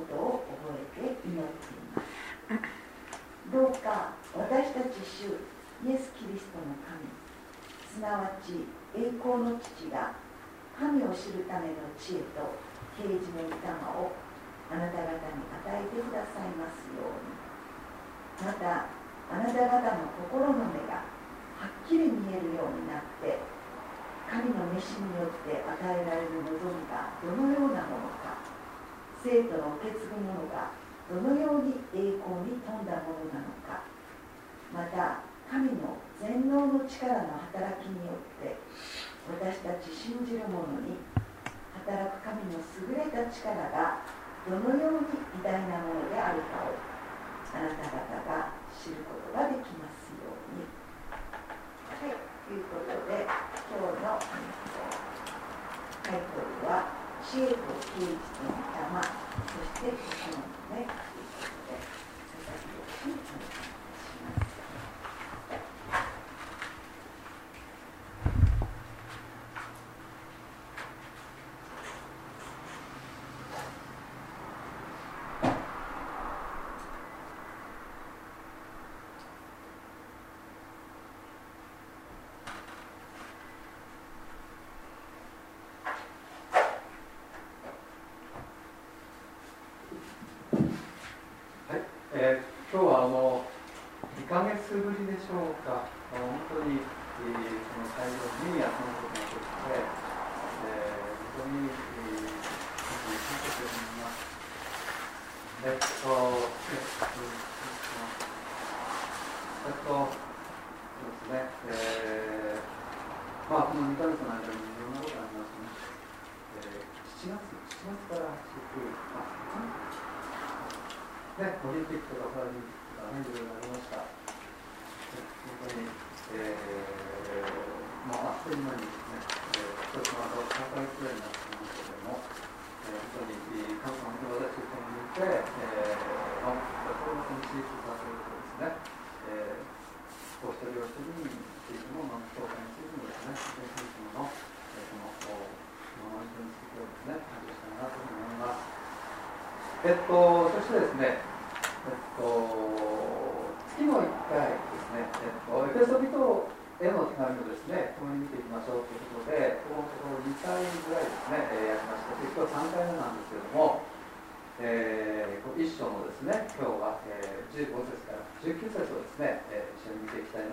ことを覚えて祈っています。どうか私たち主イエス・キリストの神すなわち栄光の父が神を知るための知恵と啓示の御霊をあなた方に与えてくださいますように。またあなた方の心の目がはっきり見えるようになって神の召しによって与えられる望みがどのようなものか生徒の受け継ぐものがどのように栄光に富んだものなのかまた神の全能の力の働きによって私たち信じる者に働く神の優れた力がどのように偉大なものであるかをあなた方が知ることができますように。はい、ということで今日のタイトルは「知恵と芸術の Thank you. そうか。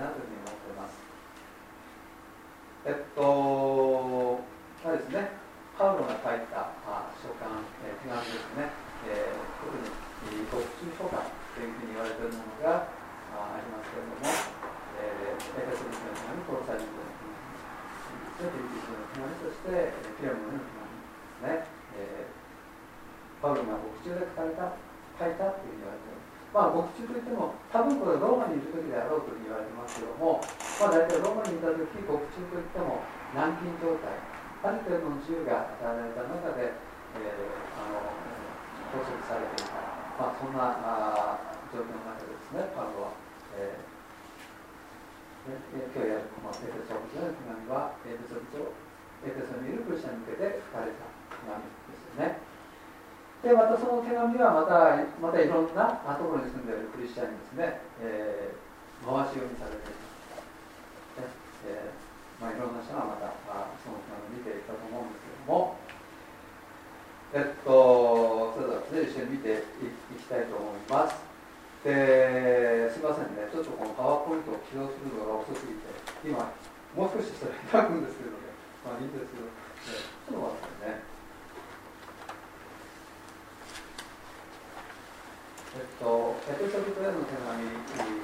なというふうに思ってます。えっと、あれですね、にはまたまたいろんなところに住んでいるクリスチャンにですね、えということでの手紙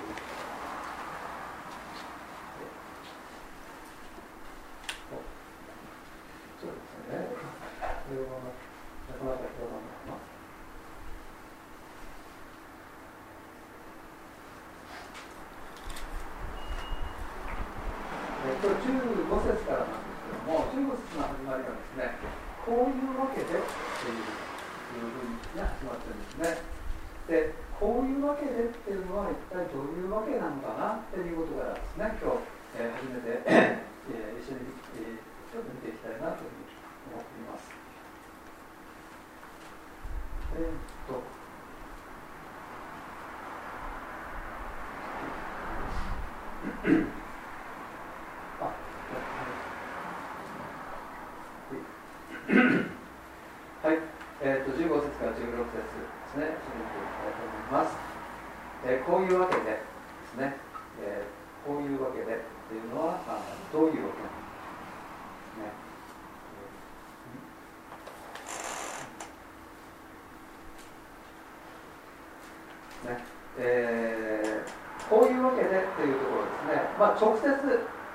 直接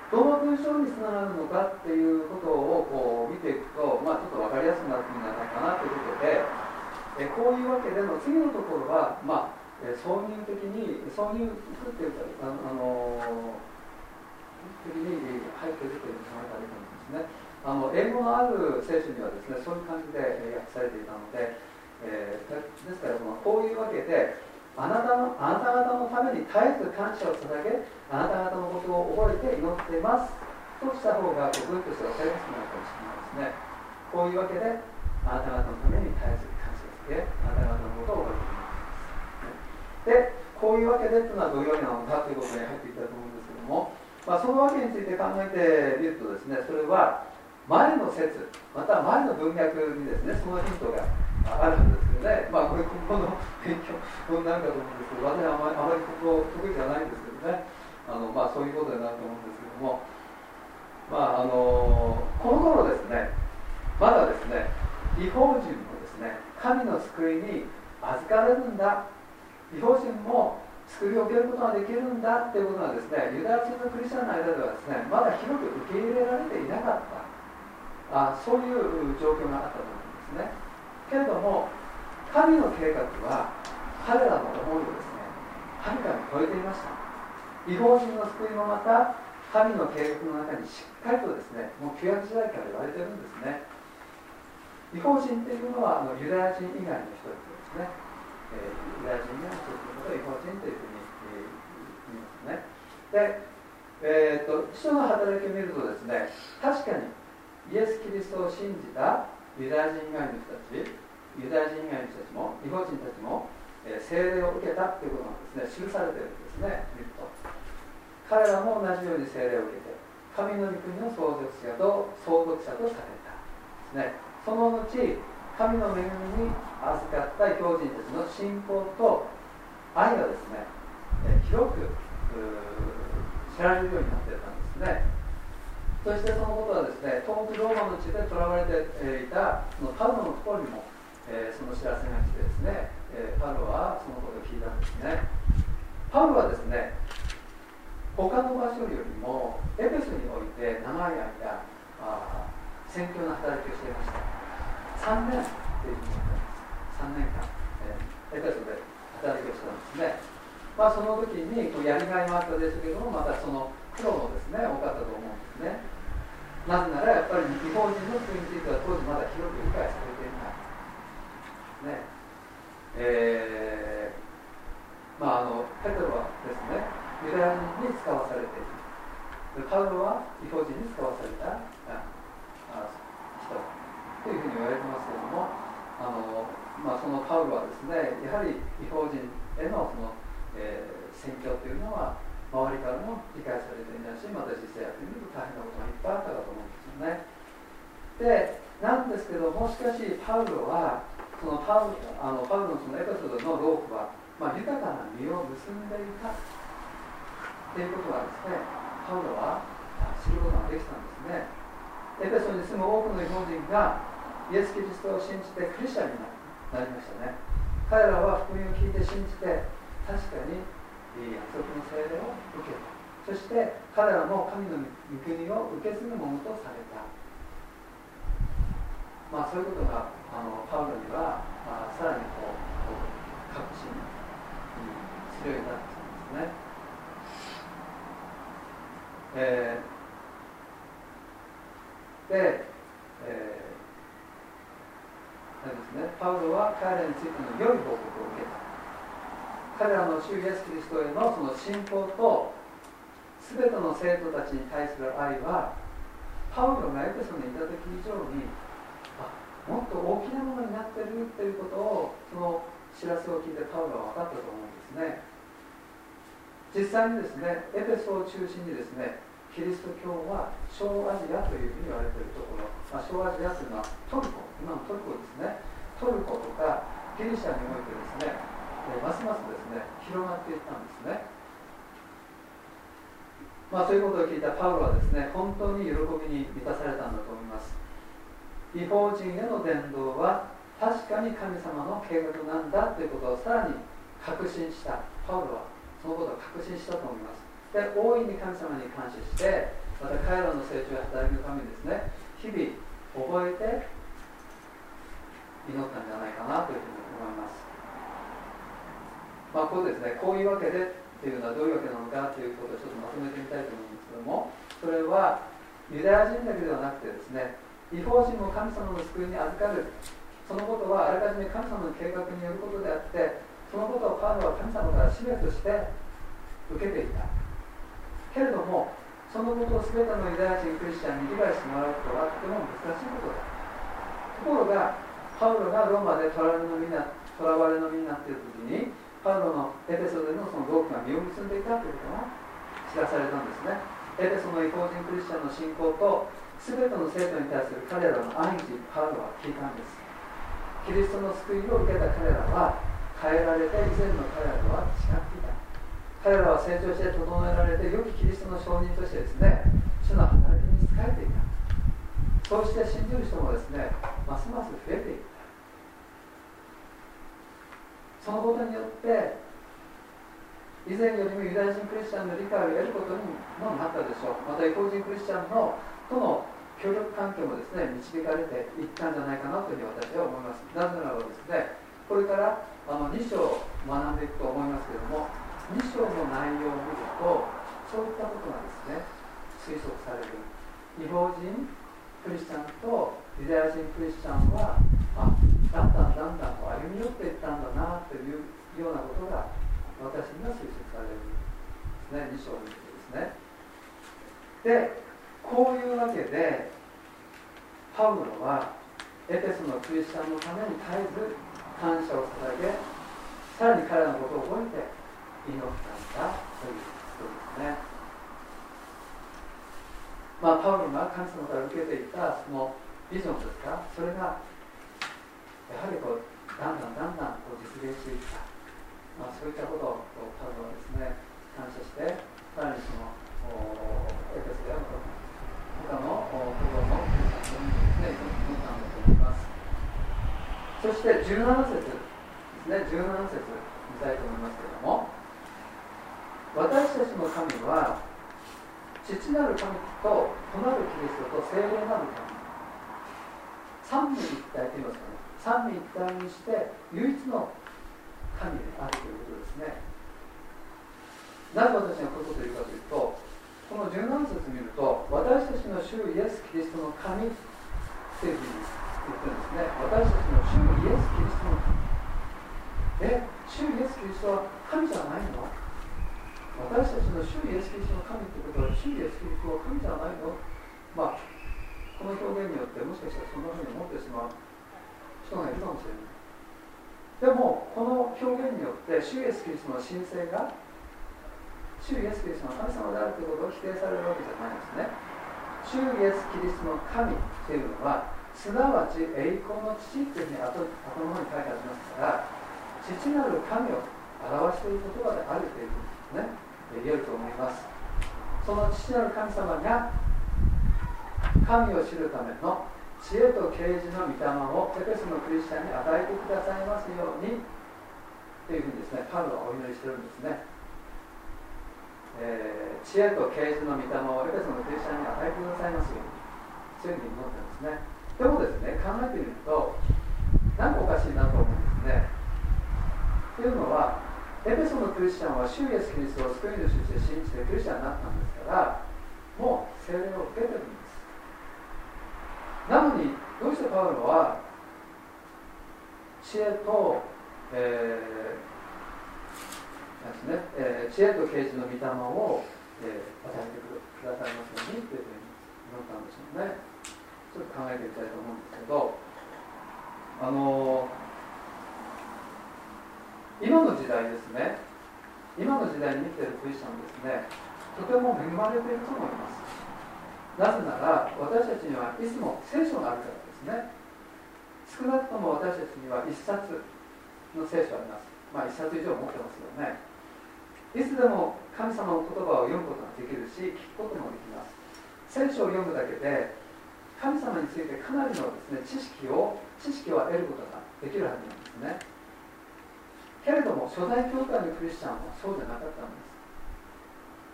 どの文章につながるのかっていうことをこう見ていくと、まあ、ちょっと分かりやすくなってくるんじゃないかなということで、えこういうわけでの次のところは、まあ、え挿入的に挿入っていうかあの的に入って出てるつもりがいいと思うんですね。あの英語のある聖書にはですねそういう感じで訳されていたので、えー、ですからこういうわけであなたのあなた方のために絶えず感謝を捧げあなた方のことを覚えて祈っていますとした方が僕としては分かりやすくなるかもしれないですね。こういうわけであなた方のために絶えず感謝を捧げあなた方のことを覚えていますでこういうわけでというのはどういうわけなのかということに入っていきたいと思うんですけども、まあ、そのわけについて考えてみるとですねそれは前の説また前の文脈にですねそのヒントがあるんですよね。まあこれ国語の勉強になるかと思うんですけど、私はあまりあまり国語得意じゃないんですけどね。あのまあそういうことになると思うんですけども、まああのこの頃ですね、まだですね、違法人もですね、神の救いに預かれるんだ。違法人も救いを受けることができるんだっていうことはですね、ユダヤ人のクリスチャンの間ではですね、まだ広く受け入れられていなかった。あそういう状況があったと思うんですね。けれども神の計画は彼らの思いをですねはるかに超えていました。違法人の救いもまた神の計画の中にしっかりとですねもう旧約時代から言われてるんですね。違法人っていうのはあのユダヤ人以外の人ですね、えー、ユダヤ人以外の人々のことを違法人というふうに、えー、言いますね。で、えーと、と使徒の働きを見るとですね確かにイエス・キリストを信じたユダヤ人以外の人たちユダヤ人以外の人たちも日本人たちも、えー、聖霊を受けたということがですね。記されているんですね見ると彼らも同じように聖霊を受けて神の御国の相続者と相続者とされたですね。その後神の恵みに預かった標人たちの信仰と愛がですね、えー、広く知られるようになっていたんですね。そしてそのことはですね東北ローマの地で囚われていたのパウロのところにも、えー、その知らせが来てですね、えー、パウロはそのことを聞いたんですね。パウロはですね他の場所よりもエペスにおいて長い間あ宣教の働きをしていました。3年っていう3年間、えー、エペスで働きをしたんですね。まあその時にこうやりがいもあったでしょうけどもまたその苦労もですね多かったと思うんですね。なぜならやっぱり日本人の国については当時まだ広く理解されていない。ね。えー、まああのペトロはですねユダヤ人に使わされている。パウロは違法人に使わされたあ人。というふうに言われてますけれどもあの、まあ、そのパウロはですねやはり違法人へのその、えー、宣教というのは周りからも理解されていないしまた実際やってみると大変なことがいっぱいあったかと思うんですよね。でなんですけどもしかしパウロはそのパウあのパウロのそのエピソードのロープは、まあ、豊かな実を結んでいたっていうことはですねパウロは知ることができたんですね。エペソに住む多くの日本人がイエス・キリストを信じてクリスチャンになりましたね。彼らは福音を聞いて信じて確かに約束の聖霊を受けた。そして彼らも神の御国を受け継ぐものとされた。まあそういうことがあのパウロには、まあ、さらにこう確信するようになってきたんですね。えー、で、えー、ですね、パウロは彼らについての良い報告を受けた。彼らの主イエス・キリストへのその信仰と全ての生徒たちに対する愛はパウロがエペソにいた時以上にあもっと大きなものになってるっていうことをその知らせを聞いてパウロは分かったと思うんですね。実際にですねエペソを中心にですねキリスト教は小アジアというふうに言われているところ、まあ、小アジアというのはトルコ今のトルコですね。トルコとかギリシャにおいてですねえますますですね広がっていったんですね。まあ、そういうことを聞いたパウロはですね本当に喜びに満たされたんだと思います。違法人への伝道は確かに神様の計画なんだということをさらに確信したパウロはそのことを確信したと思います。で大いに神様に感謝してまた彼らの成長や働きのためにですね日々覚えて祈ったんじゃないかなというふうに思います。まあこうですねこういうわけでっていうのはどういうわけなのかということをちょっとまとめてみたいと思うんですけどもそれはユダヤ人だけではなくてですね違法人も神様の救いに預かる。そのことはあらかじめ神様の計画によることであってそのことをパウロは神様から使命として受けていた。けれどもそのことを全てのユダヤ人クリスチャンに理解してもらうことはとても難しいことだ。ところがパウロがローマで囚われの身になっている時にパウロのエペソでのその同期が実を結んでいたということが知らされたんですね。エペソの違法人クリスチャンの信仰と全ての生徒に対する彼らの愛にパウロは聞いたんです。キリストの救いを受けた彼らは変えられて以前の彼らとは違っていた。彼らは成長して整えられて良きキリストの証人としてですね主の働きに仕えていた。そうして信じる人もですねますます増えていった。そのことによって以前よりもユダヤ人クリスチャンの理解を得ることにもなったでしょう。また違法人クリスチャンのとの協力関係もですね導かれていったんじゃないかなというふうに私は思います。なぜならばですねこれからあの2章を学んでいくと思いますけれども2章の内容を見るとそういったことがですね推測される。違法人クリスチャンとユダヤ人クリスチャンはあだんだんだんだんと歩み寄っていったんだなというようなことが私には推測される。んですね2章を見てですね。でこういうわけでパウロはエペソのクリスチャンのために絶えず感謝を捧げさらに彼らのことを覚えて祈ったんだということですね。まあパウロが神様から受けていたそのビジョンですか？それがやはりこうだんだんだんだんこう実現していった、まあ、そういったことをパウロはですね感謝してさらにそのエペスであると他のところのクリスチャンにですね祈ったんだと思いますそして17節ですね17節見たいと思いますけれども私たちの神は父なる神と子なるキリストと聖霊なる神三位一体と言いますかね三位一体にして唯一の神であるということですね。なぜ私がこういうことを言うかというとこの17節見ると私たちの主イエス・キリストの神っていうふうに言ってるんですね。私たちの主イエス・キリストの神え主イエス・キリストは神じゃないの。私たちの主イエス・キリストの神ってことは主イエス・キリストは神じゃないの。まあこの表現によってもしかしたらそんなふうに思ってしまう。人がいるかもしれないでもこの表現によって主イエスキリストの神聖が主イエスキリストの神様であるということを否定されるわけじゃないんですね。主イエスキリストの神というのはすなわち栄光の父というふうに後後の方に書いてありますから父なる神を表している言葉であるというふうにね。言えると思います。その父なる神様が神を知るための知恵と啓示の御霊をエペスのクリスチャンに与えてくださいますようにっていうふうにですねパウロはお祈りしてるんですね、えー、知恵と啓示の御霊をエペソのクリスチャンに与えてくださいますようにそういうふうに祈ってますね。でもですね考えてみると何かおかしいなと思うんですね。というのはエペソのクリスチャンは主イエス・キリストを救い主として信じてクリスチャンになったんですからもう聖霊を受けてるんですなのにどうしてパウロは知恵と、えーですねえー、知恵と啓示の御霊を、えー、与えてくださいますようにというふうに思ったんでしょうね。ちょっと考えていきたいと思うんですけどあの今の時代ですね。今の時代に生きているクリスチャンですね。とても恵まれていると思います。なぜなら私たちにはいつも聖書があるからですね。少なくとも私たちには1冊の聖書あります。まあ1冊以上持ってますよね。いつでも神様の言葉を読むことができるし聞くこともできます。聖書を読むだけで神様についてかなりのです、ね、知識を知識を得ることができるはずなんですね。けれども初代教会のクリスチャンはそうじゃなかったんです。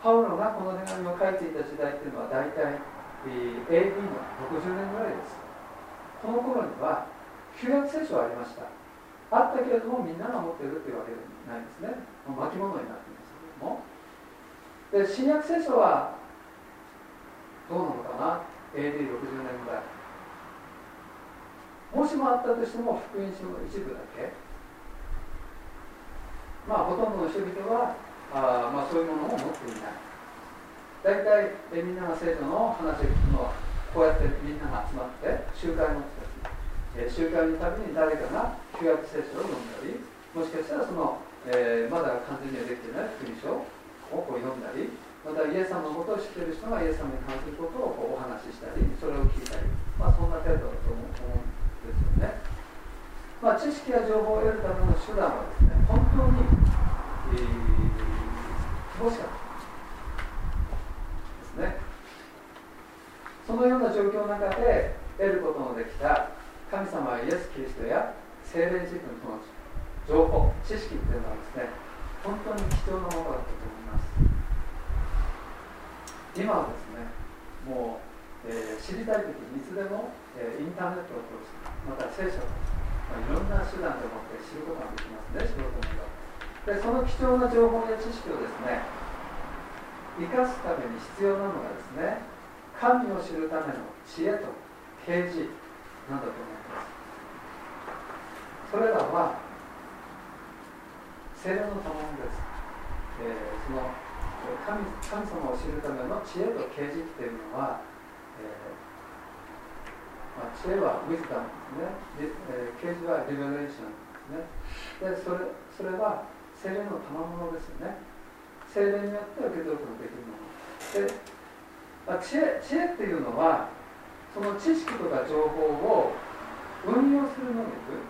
パウロがこの手紙を書いていた時代っていうのは大体 AD の？60年ぐらいです。この頃には旧約聖書はありました。あったけれどもみんなが持ってるっていうわけではないんですね。巻物になっていますけれども。で新約聖書はどうなのかな？AD60 年ぐらい。もしもあったとしても福音書の一部だけ。まあほとんどの人々はあ、まあ、そういうものを持っていない。大体えみんなが聖書の話を聞くのはこうやってみんなが集まって集会の人たち、え集会のために誰かが旧約聖書を読んだりもしかしたらその、えー、まだ完全にはできていない福音書をこう読んだりまたイエス様のことを知っている人がイエス様に関することをお話ししたりそれを聞いたり、まあ、そんな程度だと思うんですよね、まあ、知識や情報を得るための手段はですね本当に、えー、乏しかったですね。そのような状況の中で得ることのできた神様イエス・キリストや精霊自分の情報知識っていうのはですね本当に貴重なものだったと思います。今はですねもう、えー、知りたい時にいつでも、えー、インターネットを通してまた聖書を、まあ、いろんな手段でもって知ることができますね仕事にはでその貴重な情報や知識をですね生かすために必要なのがですね神を知るための知恵と啓示なんだと思います。それらは聖霊の賜物です、えー、その神神様を知るための知恵と啓示っていうのは、えーまあ、知恵はウィズダムですね、えー、啓示はリベレーションですね。でそれそれは精霊の賜物ですよね。精霊によって受け取ることができるもの。で、まあ、知恵知恵っていうのはその知識とか情報を運用する能力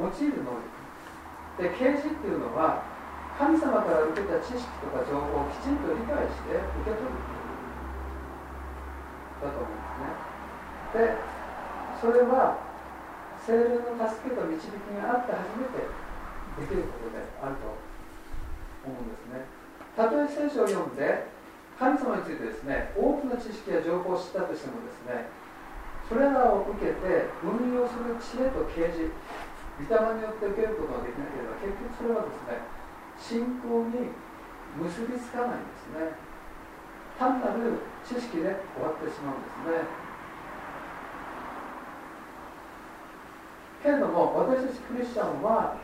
用いる能力。で啓示っていうのは神様から受けた知識とか情報をきちんと理解して受け取るだと思うんですね。でそれは精霊の助けと導きがあって初めてできることであると思うんですね。たとえ聖書を読んで神様についてですね多くの知識や情報を知ったとしてもですねそれらを受けて運用する知恵と啓示御霊によって受けることができなければ結局それはですね信仰に結びつかないんですね。単なる知識で終わってしまうんですね。けれども私たちクリスチャンは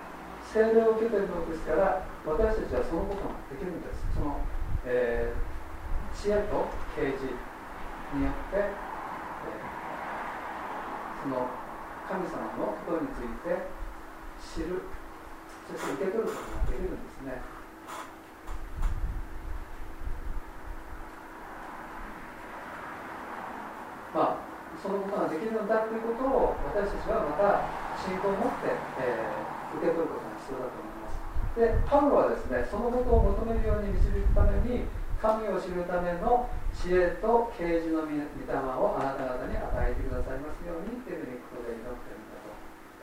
聖霊を受けているのですから私たちはそのことができるんですその、えー、知恵と啓示によって、えー、その神様のことについて知るそして受け取ることができるんですね。まあ、そのことができるんだということを私たちはまた信仰を持って、えー、受け取ることが必要だと思います。で、パウロはですね、そのことを求めるように導くために、神を知るための知恵と啓示の御霊をあなた方に与えてくださいますようにというふうにここで祈っているんだと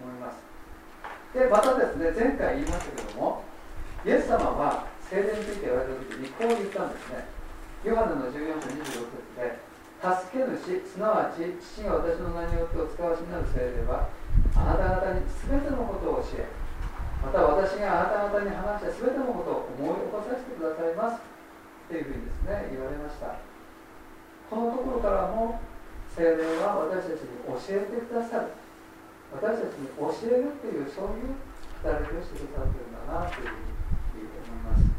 思います。でまたですね前回言いましたけどもイエス様は聖霊について言われた時にこう言ったんですねヨハネの14章26節で助け主すなわち父が私の名によってお使わしになる聖霊はあなた方に全てのことを教えまた私があなた方に話した全てのことを思い起こさせてくださいますっていうふうにですね言われました。このところからも聖霊は私たちに教えてくださる私たちに教えるっていうそういう働きをしてくださってるんだなというふうに思います。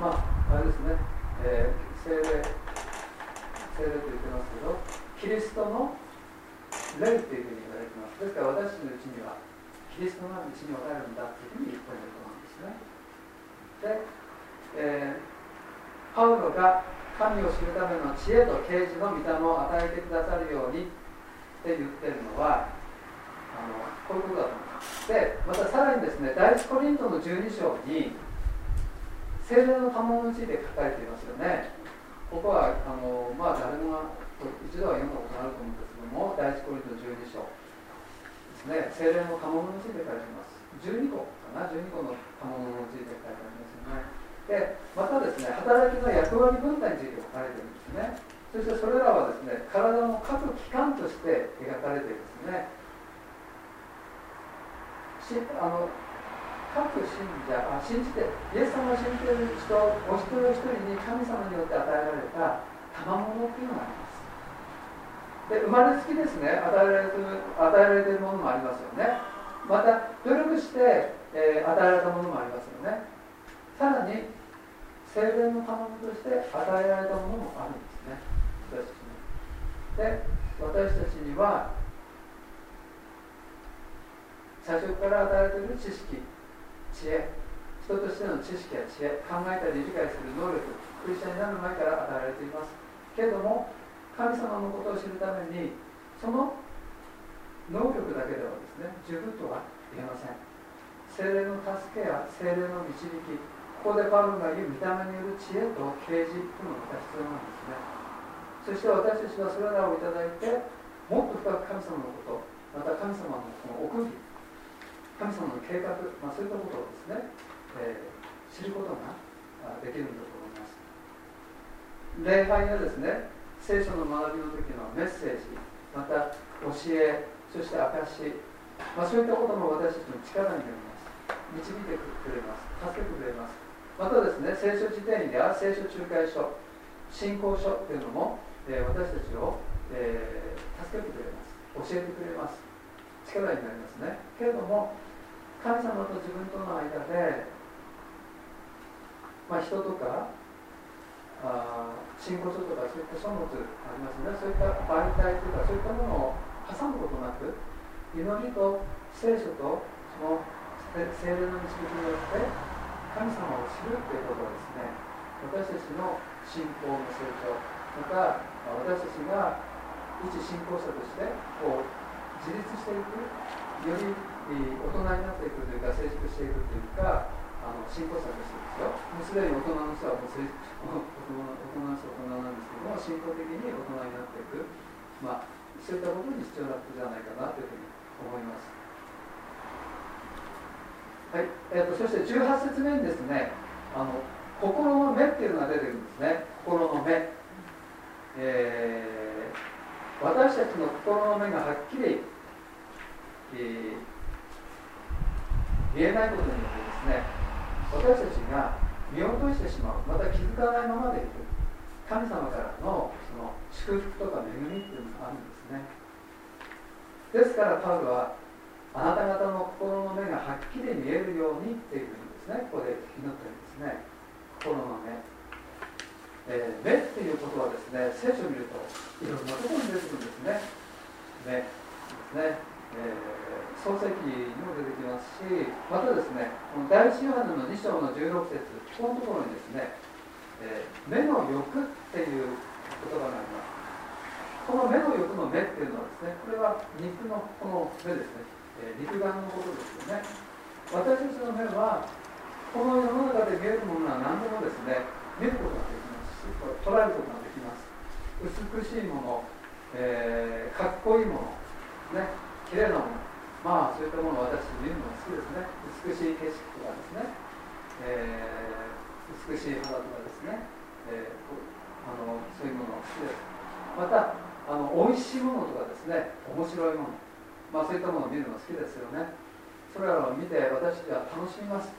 まああれですね、えー、聖霊。聖霊と言ってますけどキリストの霊っていうふうにですから私たちのうちにはキリストがうちにおられるんだっていうふうに言っていると思うんですね。で、えー、パウロが神を知るための知恵と啓示の御霊を与えてくださるようにって言ってるのはあのこういうことだと思います。でまたさらにですね第一コリントの12章に精霊の賜物について書かれていますよね。ここはあのまあ誰もが一度は読んだことがあると思うんですけども第一コリントの12章。ですね精霊の賜物について書いてます。12個かな？12個の賜物について書いてありますよね。でまたですね働きの役割分担について書かれてるんですね。そしてそれらはですね体の各器官として描かれてるんですね。しあの各信者あ信じてイエス様を信じている人お一人お一人に神様によって与えられた賜物っていうのがあります。で生まれつきですね与えられてる与えられているものもありますよね。また努力して、えー、与えられたものもありますよね。さらに精霊の賜物として与えられたものもあるんですね。私たちに。で私たちには最初から与えられている知識知恵。人としての知識や知恵。考えたり理解する能力。クリスチャンになる前から与えられています。けれども神様のことを知るためにその能力だけではですね十分とは言えません。精霊の助けや精霊の導きここでパウロが言う御霊による知恵と啓示というのが必要なんですね。そして私たちはそれらをいただいてもっと深く神様のことまた神様のこの奥義神様の計画、まあ、そういったことをですね、えー、知ることができるんだと思います。礼拝やですね聖書の学びの時のメッセージまた教えそして証、まあ、そういったことも私たちの力になります。導いてくれます。助けてくれます。またですね聖書辞典や聖書仲介書信仰書っていうのも、えー、私たちを、えー、助けてくれます。教えてくれます。力になりますね。けれども神様と自分との間で、まあ、人とかあ信仰書とかそういった書物ありますね。そういった媒体とかそういったものを挟むことなく祈りと聖書とその精霊の導きによって神様を知るということはですね。私たちの信仰の成長また私たちが一信仰者としてこう自立していくより大人になっていくというか成熟していくというかあの信仰者としてですよ。もうすでに大人の人は成大人の人は大人なんですけども信仰的に大人になっていくまあそういったことに必要なことじゃないかなというふうに思います。はいえーと、そして18節目にですねあの心の目っていうのが出てるんですね。心の目、えー、私たちの心の目がはっきり、えー、見えないことによってですね私たちが見落としてしまう。また気づかないままでいく神様からのその祝福とか恵みっていうのがあるんですね。ですからパウロはあなた方の心の目がはっきり見えるようにっていうふうにですねここで祈ってるんですね。心の目、えー、目っていうことはですね聖書を見るといろんなところに出てくるんですね。目ですね、えー、創世記にも出てきますしまたですねこの第一ヨハネの2章の16節このところにですね、えー、目の欲っていう言葉があります。この目の欲の目っていうのはですねこれは肉のこの目ですね。えー、肉眼のことですよね。私たちの目はこの世の中で見えるものは何でもですね見ることができますし捉えることができます。美しいもの、えー、かっこいいものね綺麗なもの。まあそういったものを私見るのが好きですね。美しい景色とかですね、えー、美しい花とかですね、えー、あのそういうものが好きです。またあの美味しいものとかですね。面白いもの。まあそういったものを見るのが好きですよね。それらを見て私たちは楽しみます。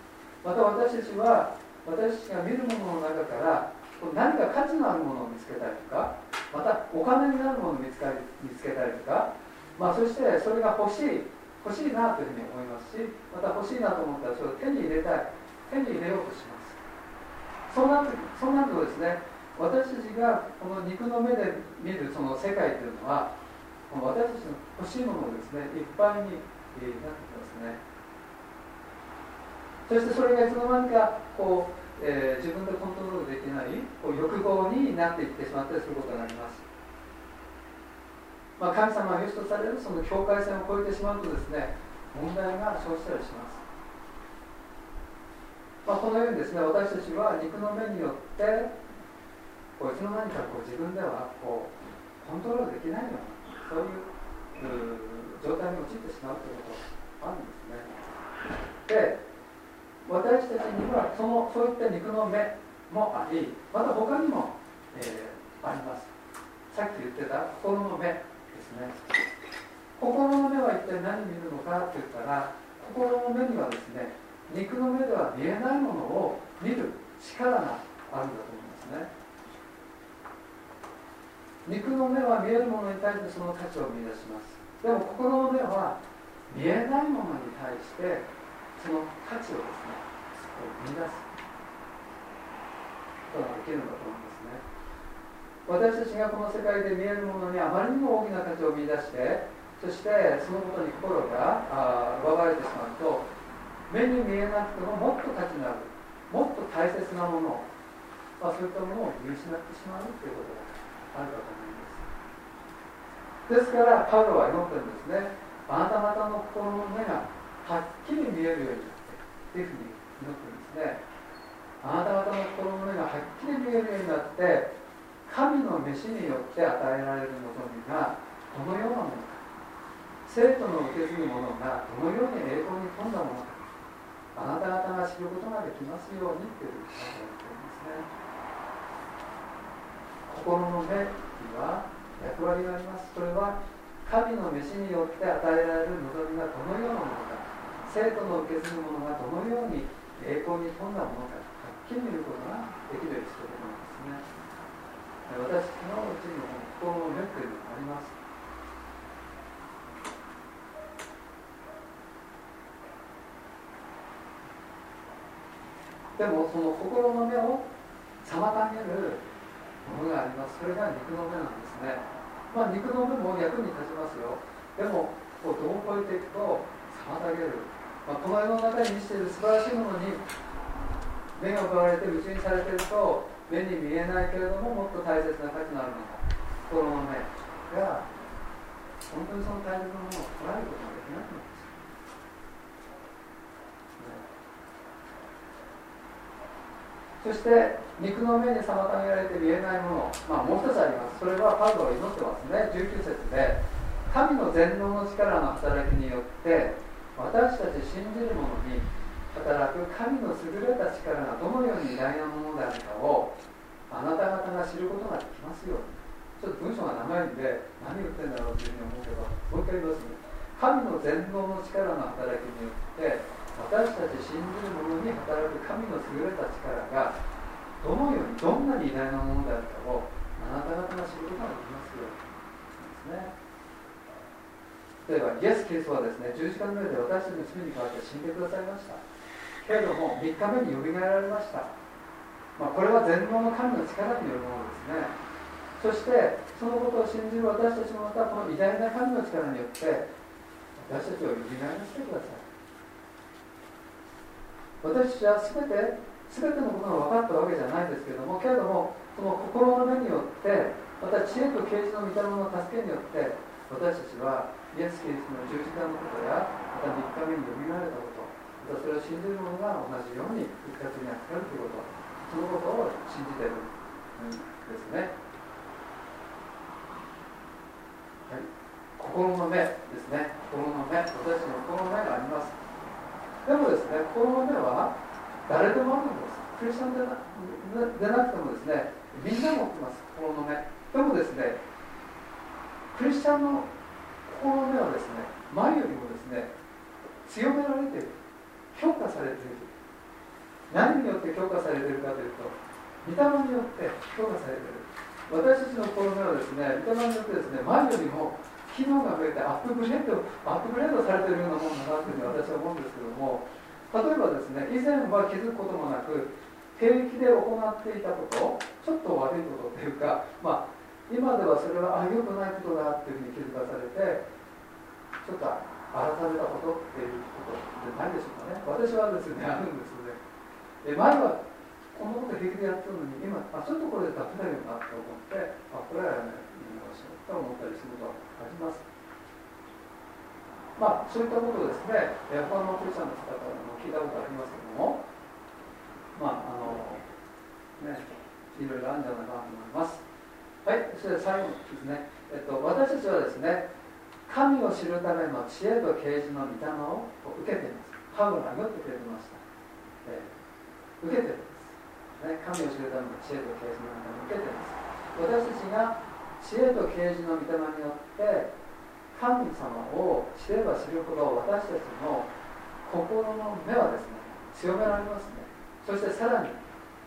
また私たちは私たちが見るものの中から何か価値のあるものを見つけたりとかまたお金になるものを見つかり見つけたりとかまあ、そしてそれが欲しい欲しいなというふうに思いますしまた欲しいなと思ったらそれを手に入れたい。手に入れようとします。そうなるそうなるとですね私たちがこの肉の目で見るその世界というのは私たちの欲しいものをですねいっぱいになってきますね。そしてそれがいつの間にかこう、えー、自分でコントロールできないこう欲望になっていってしまったりすることになります。まあ、神様が良しとされるその境界線を越えてしまうとですね問題が生じたりします、まあ、このようにですね私たちは肉の目によってこいつの間にかこう自分ではこうコントロールできないようなそういう状態に陥ってしまうということがあるんですね。で私たちにはそのそういった肉の目もありまた他にも、えー、あります。さっき言ってた心の目。ね。心の目は一体何見るのかって言ったら心の目にはですね肉の目では見えないものを見る力があるんだと思いますね。肉の目は見えるものに対してその価値を見出します。でも心の目は見えないものに対してその価値をですね見出すことができるんだと思いますね。私たちがこの世界で見えるものにあまりにも大きな価値を見出してそしてそのことに心が奪われてしまうと目に見えなくてももっと価値のあるもっと大切なもの、まあ、そういったものを見失ってしまうということがあるかと思います。ですからパウロは祈ってるんですね。あなた方の心の目がはっきり見えるようになってというふうに祈ってるんですね。あなた方の心の目がはっきり見えるようになって神の飯によって与えられる望みがどのようなものか。生徒の受け継ぐものがどのように栄光に富んだものか。あなた方が知ることができますようにというふうに書かれていますね。心の目には役割があります。それは神の飯によって与えられる望みがどのようなものか。生徒の受け継ぐものがどのように栄光に富んだものか。はっきり見ることができるようにしているものですね私のうちにも心の目というのがあります？でもその心の目を妨げるものがあります。それが肉の目なんですね。まあ肉の目も役に立ちますよ。でもこう度を超えていくと妨げる、まあ、この世の中に見せている素晴らしいものに目が奪われて夢中にされてると目に見えないけれどももっと大切な価値のあるもの心の目が本当にその大切なものを捉えることができなくなってしまう、そして肉の目に妨げられて見えないもの、まあ、もう一つあります。それはパウロが祈ってますね。19節で神の全能の力の働きによって私たち信じる者に働く神の優れた力がどのように偉大なものであるかをあなた方が知ることができますようにちょっと文章が長いんで何言ってんだろうというふうに思うけどもう一回言いますね神の全能の力の働きによって私たち信じる者に働く神の優れた力がどのようにどんなに偉大なものであるかをあなた方が知ることができますよですね例えばイエス・キリストはですね十字架の上で私たちの罪に代わって死んでくださいましたけれども3日目によみがえられました、まあ、これは全能の神の力によるものですね。そしてそのことを信じる私たちもまたこの偉大な神の力によって私たちをよみがえらせてください。私たちは全て全てのことが分かったわけじゃないですけれどもけれどもその心の目によってまた知恵と啓示の御霊の助けによって私たちはイエス・キリストの十字架のことやまた3日目によみがえれたことそれを信じる者が同じように復活に扱うということそのことを信じてるんですね。はい、心の目ですね。心の目私たちの心の目があります。でもですね心の目は誰でもあるんです。クリスチャンでなでなくてもですねみんな持ってます心の目。でもですねクリスチャンの心の目はですね前よりもですね強められている。評価されている何によって評価されているかというと御霊によって評価されている。私たちの心の目はですね御霊によってですね前よりも機能が増えてアップグレードアップグレードされているようなものだなというふうに私は思うんですけども例えばですね以前は気づくこともなく平気で行っていたことちょっと悪いことっていうかまあ今ではそれはあ良くないことだっていうふうに気づかされてちょっと改めたことっていうことでないでしょうかね。私はですねあるんですよね。で前はこんなこと平気でやってるのに今あちょっとこれでダメだよなと思ってあこれはやめましょうと思ったりすることがあります。まあそういったことですね他のクリスチャンの方からも聞いたことありますけどもまああのねいろいろあるんじゃないかなと思います。はいそれで最後ですね、えっと、私たちはですね神を知るための知恵と啓示の御霊を受けています。パウロが祈ってくれてました、えー、受けてるんです、ね、神を知るための知恵と啓示の御霊を受けています。私たちが知恵と啓示の御霊によって神様を知れば知るほど私たちの心の目はですね強められますね。そしてさらに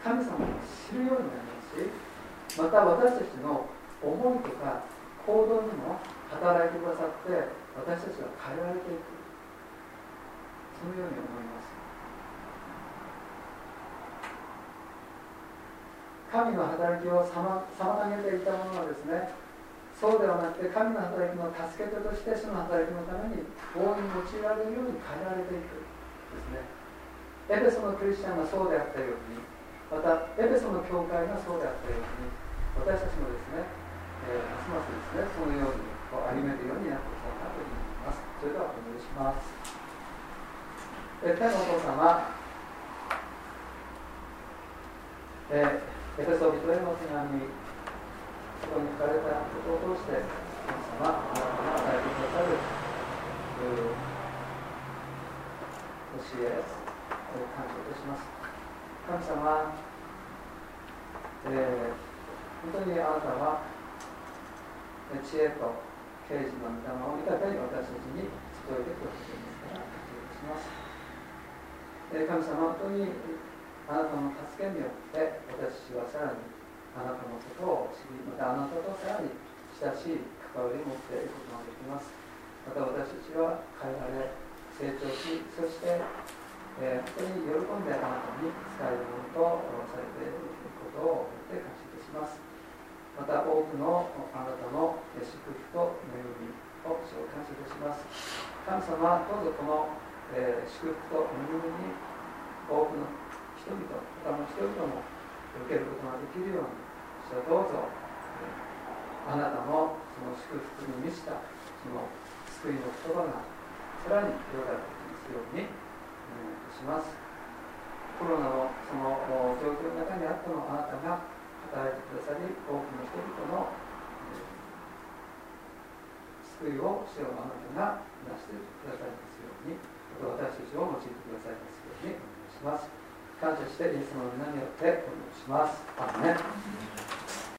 神様を知るようになりますしまた私たちの思いとか行動にも働いてくださって私たちは変えられていく。そのように思います。神の働きを妨げていたものはですねそうではなくて神の働きの助け手としてその働きのために大いに用いられるように変えられていくですね。エペソのクリスチャンがそうであったようにまたエペソの教会がそうであったように私たちもですね、えー、ますますですねそのようにを歩めるようになっていきたいなというふうに思いますそれではお願いしますえ天のお父様えー、エペソビトへの手紙そこに書かれたことを通して神様あなたが与えてくださる教えを感謝いたします神様、えー、本当にあなたは知恵と刑事の御霊を豊かに私たちに注いでくださっていますから感謝いたします、え、神様本当にあなたの助けによって私はさらにあなたのことを知りまたあなたとさらに親しい関わりを持っていくことができますまた私たちは変えられ成長しそしてえー、本当に喜んであなたに使えるものとされていることを思って感謝いたします。また多くのあなたの祝福と恵みを召喚いたします。神様どうぞこの、えー、祝福と恵みに多くの人々他の人々も受けることができるように主どうぞえ、あなたのその祝福に満ちたその救いの言葉がさらに広がっていきますようにお願いいたします。コロナのその状況の中にあってもあなたが働いてくださり多くの人々の救いを主よあなたが出してくださいますように私たちを用いてくださいますようにお願いします感謝してイエス様の皆によってお願いします。アーメン